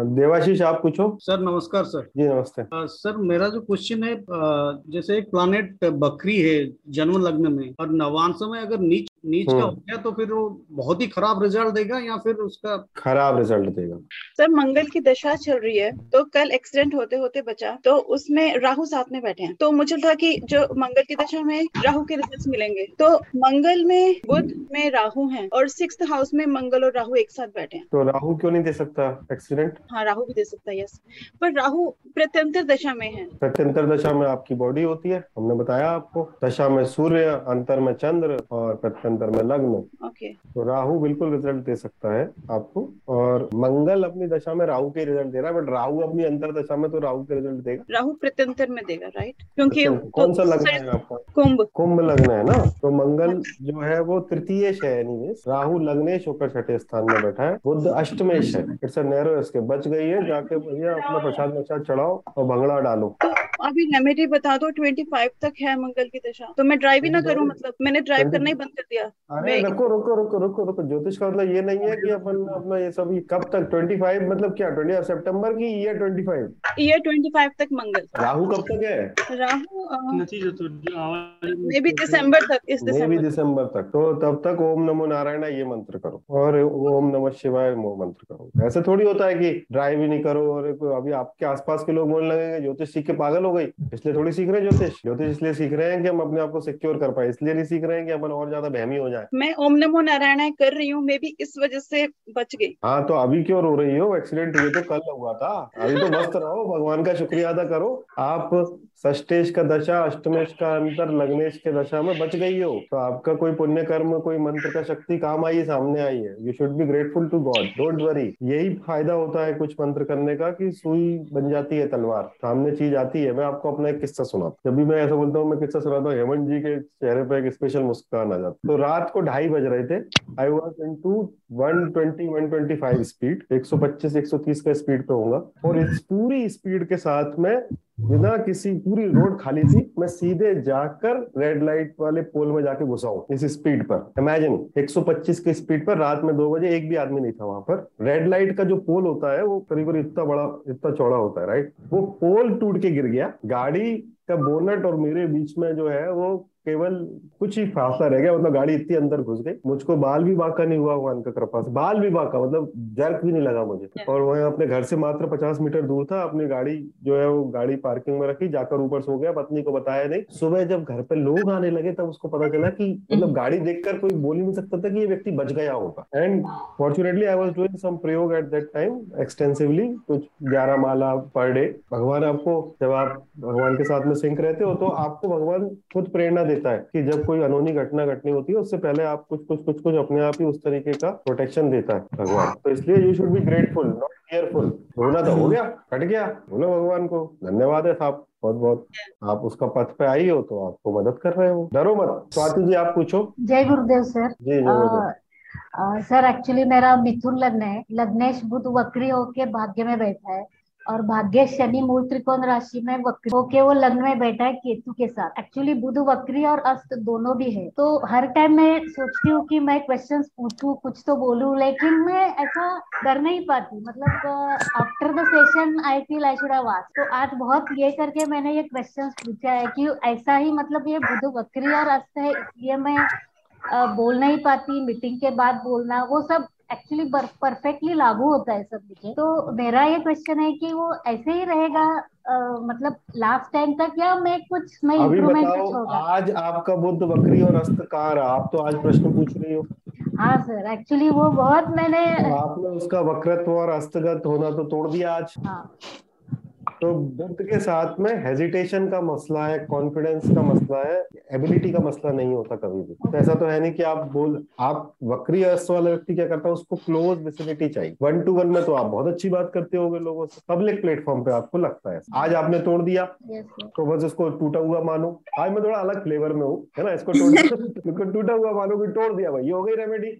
देवाशीष आप पूछो सर नमस्कार सर। जी नमस्ते। आ, सर मेरा जो क्वेश्चन है आ, जैसे एक प्लानेट बकरी है जन्म लग्न में और नवांश में अगर नीच नीच का हो गया तो फिर वो बहुत ही खराब रिज़ल्ट देगा या फिर उसका खराब रिज़ल्ट देगा। सर मंगल की दशा चल रही है तो कल एक्सीडेंट होते होते बचा तो उसमें राहु साथ में बैठे हैं। तो मुझे था कि जो मंगल की दशा में राहु के रिज़ल्ट मिलेंगे। तो मंगल में बुध में राहु है और सिक्स हाउस में मंगल और राहु एक साथ बैठे हैं। तो राहु क्यों नहीं दे सकता एक्सीडेंट हाँ राहु भी दे सकता है यस पर राहु प्रत्यंतर दशा में है। प्रत्यंतर दशा में आपकी बॉडी होती है हमने बताया आपको। दशा में सूर्य अंतर में चंद्र और प्रत्यंतर में लग्न। ओके तो राहु बिल्कुल रिज़ल्ट दे सकता है आपको और मंगल अपनी दशा में राहु के रिज़ल्ट दे रहा है बट राहु अपनी अंतर दशा में तो राहु के रिज़ल्ट देगा। राहु प्रत्यंतर में देगा राइट क्योंकि कौन सा लग्न है आपका? कुंभ। कुंभ लग्न है ना? तो मंगल जो है वो तृतीयेश है राहु लग्नेश होकर छठे स्थान में बैठा है बुद्ध अष्टमेश है इट्स अ नैरो इसके बच गई है जाके भैया अपना प्रसाद वसाद चढ़ाओ और भंगड़ा डालो। तो अभी रेमेडी बता दो ट्वेंटी फाइव तक है मंगल की दशा। तो मैं ड्राइव ही ना करूँ मतलब मैंने ड्राइव करना ही बंद कर दिया। अरे मैं- रुको रुको रुको रुको रुको ज्योतिष का मतलब ये नहीं है कि अपन अपना ये सब कब तक 25 मतलब क्या 20 सितंबर की ईयर 25 ईयर ट्वेंटी फाइव तक मंगल। राहु कब तक है? राहु नतीजा तो मे भी दिसंबर तक इस दिसंबर तक। तो तब तक ओम नमो नारायण ये मंत्र करो और ओम नमः शिवाय वो मंत्र करो। ऐसे थोड़ी होता है कि ड्राइव ही नहीं करो और अभी आपके आसपास के लोग बोलने लगेंगे ज्योतिष सीख के पागल हो गई। इसलिए थोड़ी सीख रहे ज्योतिष। ज्योतिष इसलिए सीख रहे हैं कि हम अपने आप को सिक्योर कर पाए। इसलिए नहीं सीख रहे हैं कि अपन और ज़्यादा बहमी हो जाए। मैं ओम नमो नारायण कर रही हूँ मे भी इस वजह से बच गई। हाँ तो अभी क्यों रो रही हो? एक्सीडेंट हुए तो कल हुआ था। अभी तो मस्त रहो भगवान का शुक्रिया अदा करो। आप षष्टेश का दशा अष्टमेश का अंतर लग्नेश के दशा में बच गई हो। तो आपका कोई पुण्य कर्म कोई मंत्र का शक्ति काम आई है सामने आई है। You should be grateful to God don't worry यही फ़ायदा होता है कुछ मंत्र करने का कि सुई बन जाती है तलवार। सामने चीज़ आती है मैं आपको अपना एक किस्सा सुनाता जब भी मैं ऐसा बोलता हूँ, मैं किस्सा सुनाता हूँ, हेमंत जी के चेहरे पर एक स्पेशल मुस्कान आ जाता तो रात को ढाई बज रहे थे। I was in two one twenty one twenty five speed एक सौ पच्चीस, एक सौ तीस का स्पीड पे होगा और इस पूरी स्पीड के साथ में बिना किसी, पूरी रोड खाली थी, मैं सीधे जाकर रेड लाइट वाले पोल में जाके घुसा हूँ, इस स्पीड पर। इमेजिन 125 की स्पीड पर रात में दो बजे एक भी आदमी नहीं था वहाँ पर। रेड लाइट का जो पोल होता है, वो करीब करीब इतना बड़ा, इतना चौड़ा होता है राइट वो पोल टूट के गिर गया। गाड़ी का बोनट और मेरे बीच में जो है, वो केवल कुछ ही फासला रह गया मतलब गाड़ी इतनी अंदर घुस गई। मुझको बाल भी बांका नहीं हुआ भगवान का कृपा से। बाल भी बांका मतलब जर्क भी नहीं लगा मुझे। और वह अपने घर से मात्र पचास मीटर दूर था अपनी गाड़ी जो है वो गाड़ी पार्किंग में रखी जाकर ऊपर सो गया पत्नी को बताया नहीं। सुबह जब घर पे लोग आने लगे तब उसको पता चला की मतलब गाड़ी देखकर कोई बोल ही नहीं सकता था कि ये व्यक्ति बच गया होगा। And fortunately I was doing some प्रयोग एट दैट टाइम एक्सटेंसिवली कुछ ग्यारह माला पर डे भगवान आपको जब आप भगवान के साथ में सिंक रहते हो तो आपको भगवान खुद प्रेरणा देता है कि जब कोई अनोनी घटना घटनी होती है उससे पहले आप कुछ कुछ कुछ कुछ अपने आप ही उस तरीके का प्रोटेक्शन देता है भगवान। तो इसलिए you should be grateful not fearful होना तो हो गया कट गया। बोलो भगवान को धन्यवाद है साहब बहुत बहुत। आप उसका पथ पे आई हो तो आपको मदद कर रहे हो। डरो मत। स्वाति जी आप पूछो। जय गुरुदेव सर। जी जी बोलो। अ, अ, सर एक्चुअली मेरा मिथुन लग्न है। लग्नेश बुध वक्री होके भाग्य में बैठा है। और भाग्य शनि मूल त्रिकोण राशि में वक्री होके वो लग्न में बैठा है केतु के साथ। एक्चुअली बुध वक्री और अस्त दोनों भी है। तो हर टाइम मैं सोचती हूँ कि मैं क्वेश्चंस पूछूँ कुछ तो बोलूँ लेकिन मैं ऐसा कर नहीं पाती। मतलब after the session I feel I should asked तो आज बहुत ये करके मैंने ये क्वेश्चन पूछा है की ऐसा ही मतलब ये बुध वक्री और अस्त है इसलिए मैं अ, बोल नहीं पाती। मीटिंग के बाद बोलना वो सब एक्चुअली परफेक्टली लागू होता है सब मुझे। तो मेरा ये क्वेश्चन है कि वो ऐसे ही रहेगा आ, मतलब लास्ट टाइम तक या मैं कुछ मैं अभी इम्प्रूवमेंट कुछ होगा? आज आपका बुद्ध बकरी और अस्त कहाँ रहा? आप तो आज प्रश्न पूछ रही हो। हाँ सर एक्चुअली वो बहुत मैंने तो आपने उसका वक्रत्व और अस्तगत होना तो तोड़ दिया आज। हाँ। तो बुद्ध के साथ में हेजिटेशन का मसला है कॉन्फिडेंस का मसला है एबिलिटी का मसला नहीं होता कभी भी। तो ऐसा तो है नहीं कि आप बोल आप वक्री अस्त वाला व्यक्ति क्या करता है उसको क्लोज विसिनिटी चाहिए। वन टू वन में तो आप बहुत अच्छी बात करते हो लोगों से। पब्लिक प्लेटफॉर्म पे आपको लगता है आज आपने तोड़ दिया। तो बस इसको टूटा हुआ मानो। आज मैं थोड़ा अलग फ्लेवर में हूँ है ना? इसको टूटा इसको टूटा हुआ मानो कि तोड़ दिया भाई। ये हो गई रेमेडी